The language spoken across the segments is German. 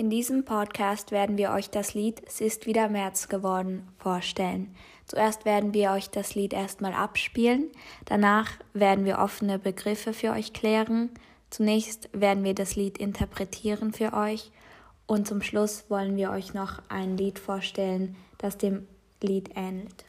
In diesem Podcast werden wir euch das Lied Es ist wieder März geworden vorstellen. Zuerst werden wir euch das Lied erstmal abspielen, danach werden wir offene Begriffe für euch klären, zunächst werden wir das Lied interpretieren für euch und zum Schluss wollen wir euch noch ein Lied vorstellen, das dem Lied ähnelt.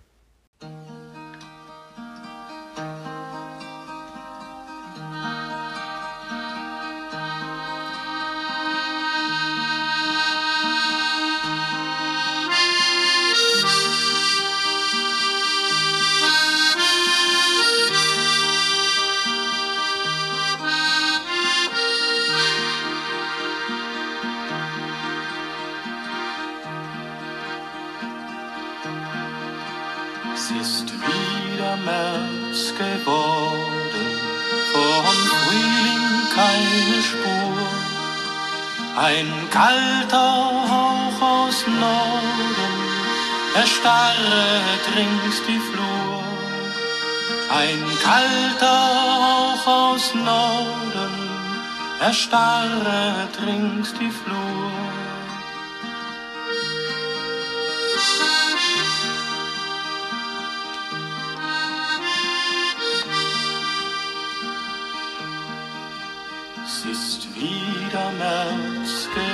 März geworden, vom Frühling keine Spur. Ein kalter Hauch aus Norden erstarret rings die Flur. Ein kalter Hauch aus Norden erstarret rings die Flur.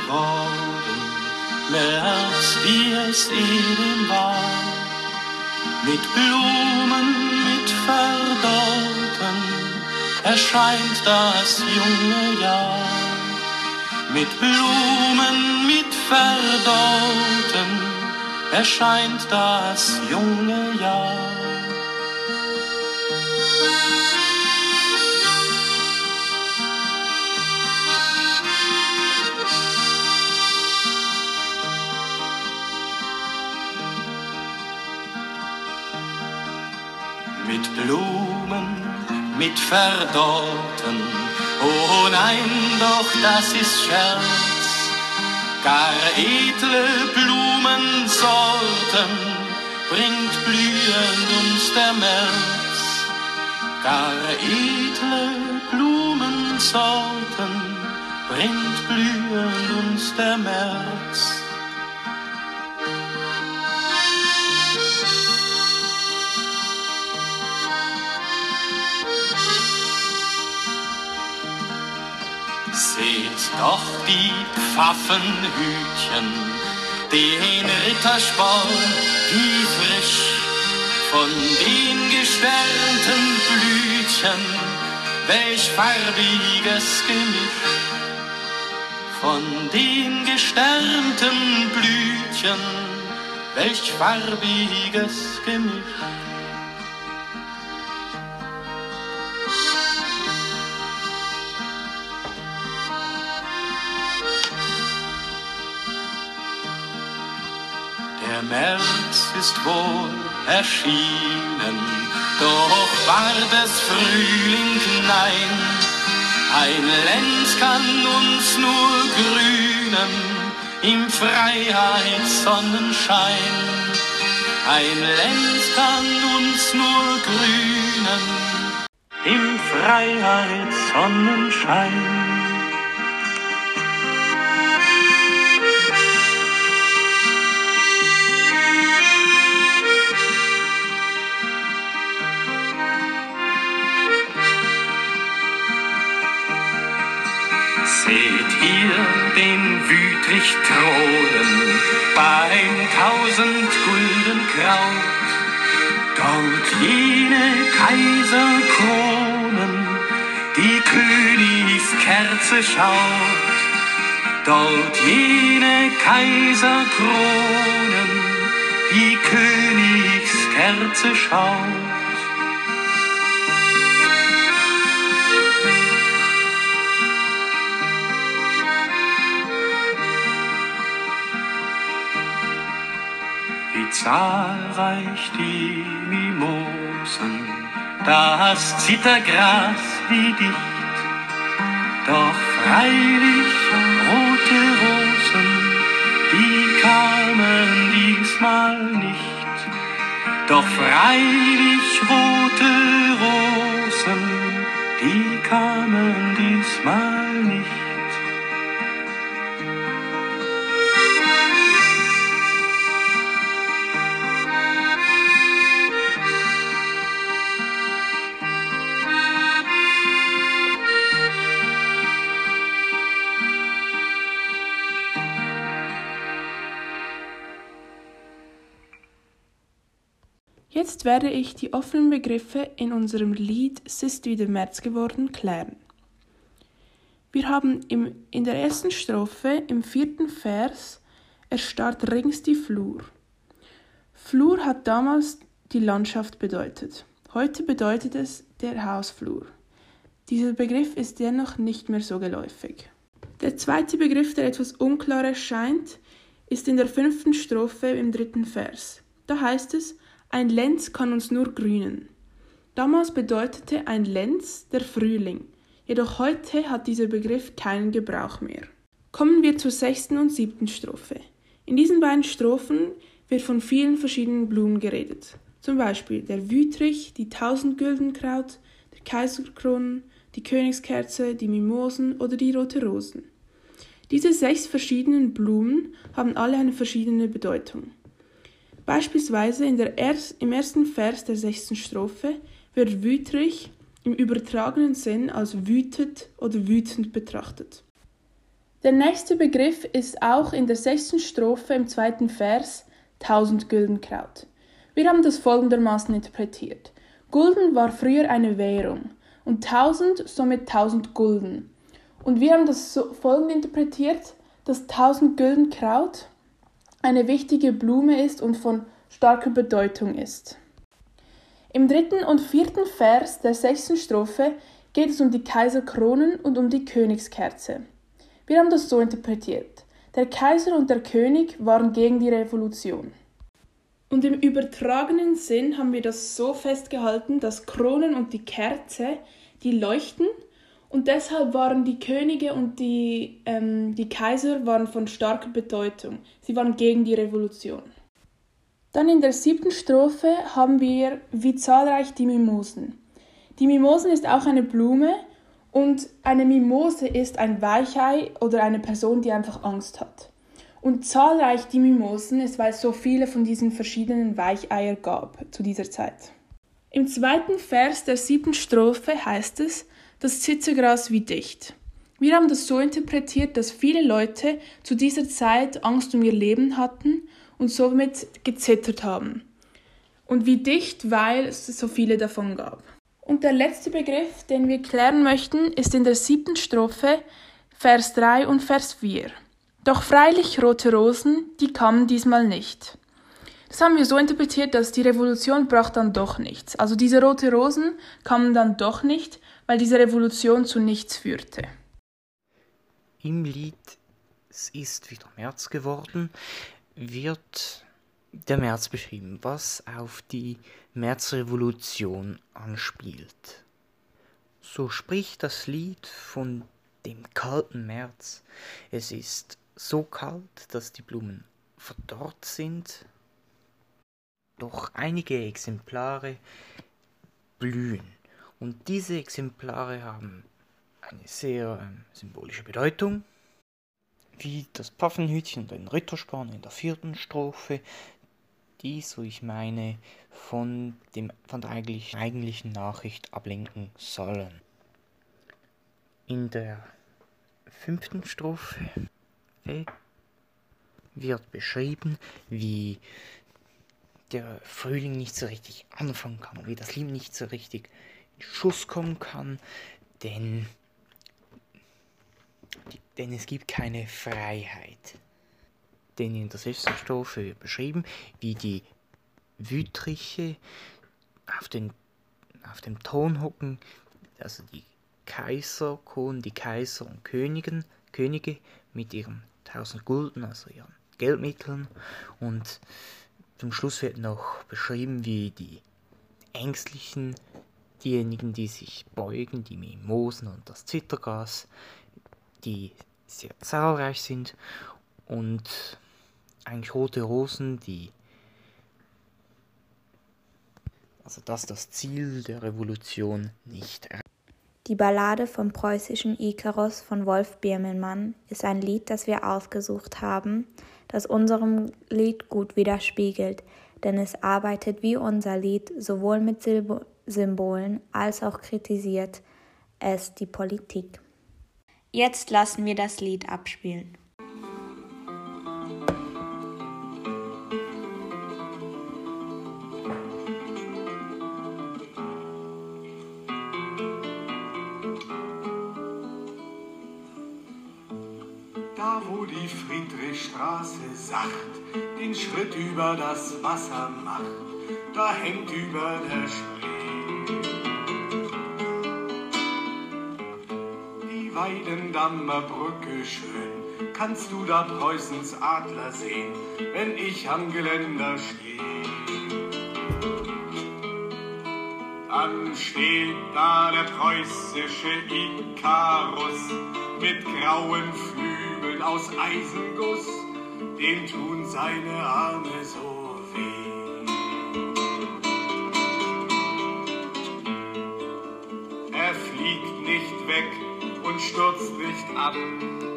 Geworden, März, wie es eben war, mit Blumen, mit Verdorten erscheint das junge Jahr. Mit Blumen, mit Verdorten erscheint das junge Jahr. Mit Blumen, mit Verdorten. Oh nein, doch das ist Scherz. Gar edle Blumensorten bringt blühend uns der März. Gar edle Blumensorten bringt blühend uns der März. Seht doch die Pfaffenhütchen, den Rittersporn, wie frisch von den gesternten Blütchen, welch farbiges Gemisch. Von den gesternten Blütchen, welch farbiges Gemisch. Der März ist wohl erschienen, doch war des Frühling nein. Ein Lenz kann uns nur grünen im Freiheitssonnenschein. Ein Lenz kann uns nur grünen im Freiheitssonnenschein. Den wütrig Thronen beim tausend Gulden Kraut? Dort jene Kaiserkronen, die Königskerze schaut. Dort jene Kaiserkronen, die Königskerze schaut. Zahlreich die Mimosen, das Zittergras wie dicht, doch freilich rote Rosen, die kamen diesmal nicht, doch freilich rote Rosen, die kamen Jetzt werde ich die offenen Begriffe in unserem Lied Es ist wieder März geworden klären. Wir haben im, in der ersten Strophe im vierten Vers erstarrt rings die Flur. Flur hat damals die Landschaft bedeutet. Heute bedeutet es der Hausflur. Dieser Begriff ist dennoch nicht mehr so geläufig. Der zweite Begriff, der etwas unklar erscheint, ist in der fünften Strophe im dritten Vers. Da heißt es, ein Lenz kann uns nur grünen. Damals bedeutete ein Lenz der Frühling, jedoch heute hat dieser Begriff keinen Gebrauch mehr. Kommen wir zur sechsten und siebten Strophe. In diesen beiden Strophen wird von vielen verschiedenen Blumen geredet. Zum Beispiel der Wütrich, die Tausendgüldenkraut, der Kaiserkronen, die Königskerze, die Mimosen oder die rote Rosen. Diese sechs verschiedenen Blumen haben alle eine verschiedene Bedeutung. Beispielsweise in der Erst, im ersten Vers der sechsten Strophe wird Wütrich im übertragenen Sinn als wütet oder wütend betrachtet. Der nächste Begriff ist auch in der sechsten Strophe im zweiten Vers tausend Güldenkraut. Wir haben das folgendermaßen interpretiert. Gulden war früher eine Währung und tausend somit tausend Gulden. Und wir haben das so folgend interpretiert, dass tausend Güldenkraut eine wichtige Blume ist und von starker Bedeutung ist. Im dritten und vierten Vers der sechsten Strophe geht es um die Kaiserkronen und um die Königskerze. Wir haben das so interpretiert. Der Kaiser und der König waren gegen die Revolution. Und im übertragenen Sinn haben wir das so festgehalten, dass Kronen und die Kerze, die leuchten und deshalb waren die Könige und die, ähm, die Kaiser waren von starker Bedeutung. Sie waren gegen die Revolution. Dann in der siebten Strophe haben wir wie zahlreich die Mimosen. Die Mimosen ist auch eine Blume und eine Mimose ist ein Weichei oder eine Person, die einfach Angst hat. Und zahlreich die Mimosen ist, weil es so viele von diesen verschiedenen Weicheier gab zu dieser Zeit. Im zweiten Vers der siebten Strophe heißt es, das Zitzegras wie dicht. Wir haben das so interpretiert, dass viele Leute zu dieser Zeit Angst um ihr Leben hatten und somit gezittert haben. Und wie dicht, weil es so viele davon gab. Und der letzte Begriff, den wir klären möchten, ist in der siebten Strophe, Vers 3 und Vers 4. Doch freilich rote Rosen, die kamen diesmal nicht. Das haben wir so interpretiert, dass die Revolution braucht dann doch nichts. Also diese rote Rosen kamen dann doch nicht, weil diese Revolution zu nichts führte. Im Lied Es ist wieder März geworden wird der März beschrieben, was auf die Märzrevolution anspielt. So spricht das Lied von dem kalten März. Es ist so kalt, dass die Blumen verdorrt sind, doch einige Exemplare blühen. Und diese Exemplare haben eine sehr äh, symbolische Bedeutung wie das Pfaffenhütchen und ein Rittersporn in der vierten Strophe, die, so ich meine, von, dem, von der eigentlichen, eigentlichen Nachricht ablenken sollen. In der fünften Strophe wird beschrieben, wie der Frühling nicht so richtig anfangen kann, wie das Lied nicht so richtig in Schuss kommen kann, denn denn es gibt keine Freiheit. Denn in der sechsten Strophe wird beschrieben, wie die Wütriche auf, den, auf dem Thron hocken, also die Kaiserkohlen, die Kaiser und Königen, Könige mit ihren tausend Gulden, also ihren Geldmitteln. Und zum Schluss wird noch beschrieben, wie die Ängstlichen, diejenigen, die sich beugen, die Mimosen und das Zittergas, die sehr zahlreich sind und eigentlich rote Rosen, die also dass das Ziel der Revolution nicht Die Ballade vom preußischen Ikaros von Wolf Birmelmann ist ein Lied, das wir ausgesucht haben, das unserem Lied gut widerspiegelt, denn es arbeitet wie unser Lied sowohl mit Symbolen als auch kritisiert es die Politik. Jetzt lassen wir das Lied abspielen. Da wo die Friedrichstraße sacht den Schritt über das Wasser macht, da hängt über der Spitze Die Weidendammer Brücke schön, kannst du da Preußens Adler sehen, wenn ich am Geländer stehe. Dann steht da der preußische Ikarus mit grauen Flügeln aus Eisenguss, dem tun seine Arme so weh. Er fliegt nicht weg stürzt nicht ab,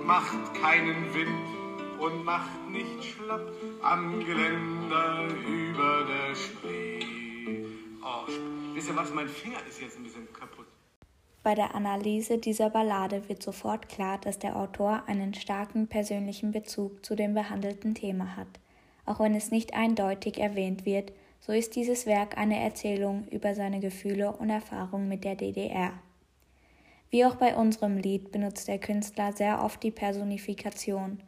macht keinen Wind und macht nicht schlapp am Geländer über der Spree. Oh, wisst ihr was, mein Finger ist jetzt ein bisschen kaputt. Bei der Analyse dieser Ballade wird sofort klar, dass der Autor einen starken persönlichen Bezug zu dem behandelten Thema hat. Auch wenn es nicht eindeutig erwähnt wird, so ist dieses Werk eine Erzählung über seine Gefühle und Erfahrungen mit der DDR. Wie auch bei unserem Lied benutzt der Künstler sehr oft die Personifikation.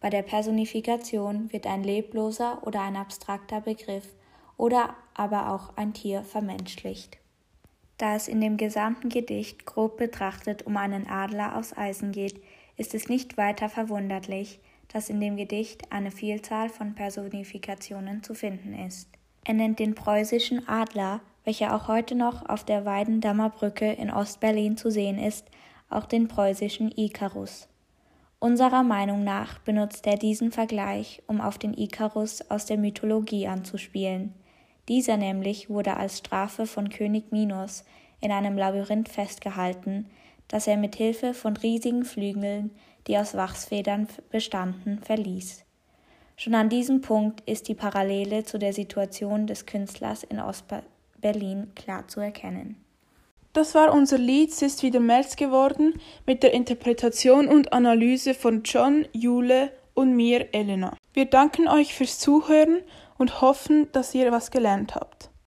Bei der Personifikation wird ein lebloser oder ein abstrakter Begriff oder aber auch ein Tier vermenschlicht. Da es in dem gesamten Gedicht grob betrachtet um einen Adler aus Eisen geht, ist es nicht weiter verwunderlich, dass in dem Gedicht eine Vielzahl von Personifikationen zu finden ist. Er nennt den preußischen Adler, welcher auch heute noch auf der Weidendammer Brücke in Ostberlin zu sehen ist, auch den preußischen Ikarus. Unserer Meinung nach benutzt er diesen Vergleich, um auf den Ikarus aus der Mythologie anzuspielen. Dieser nämlich wurde als Strafe von König Minos in einem Labyrinth festgehalten, das er mit Hilfe von riesigen Flügeln, die aus Wachsfedern bestanden, verließ. Schon an diesem Punkt ist die Parallele zu der Situation des Künstlers in Ostberlin klar zu erkennen. Das war unser Lied Es ist wieder März geworden mit der Interpretation und Analyse von John, Jule und mir, Elena. Wir danken euch fürs Zuhören und hoffen, dass ihr was gelernt habt.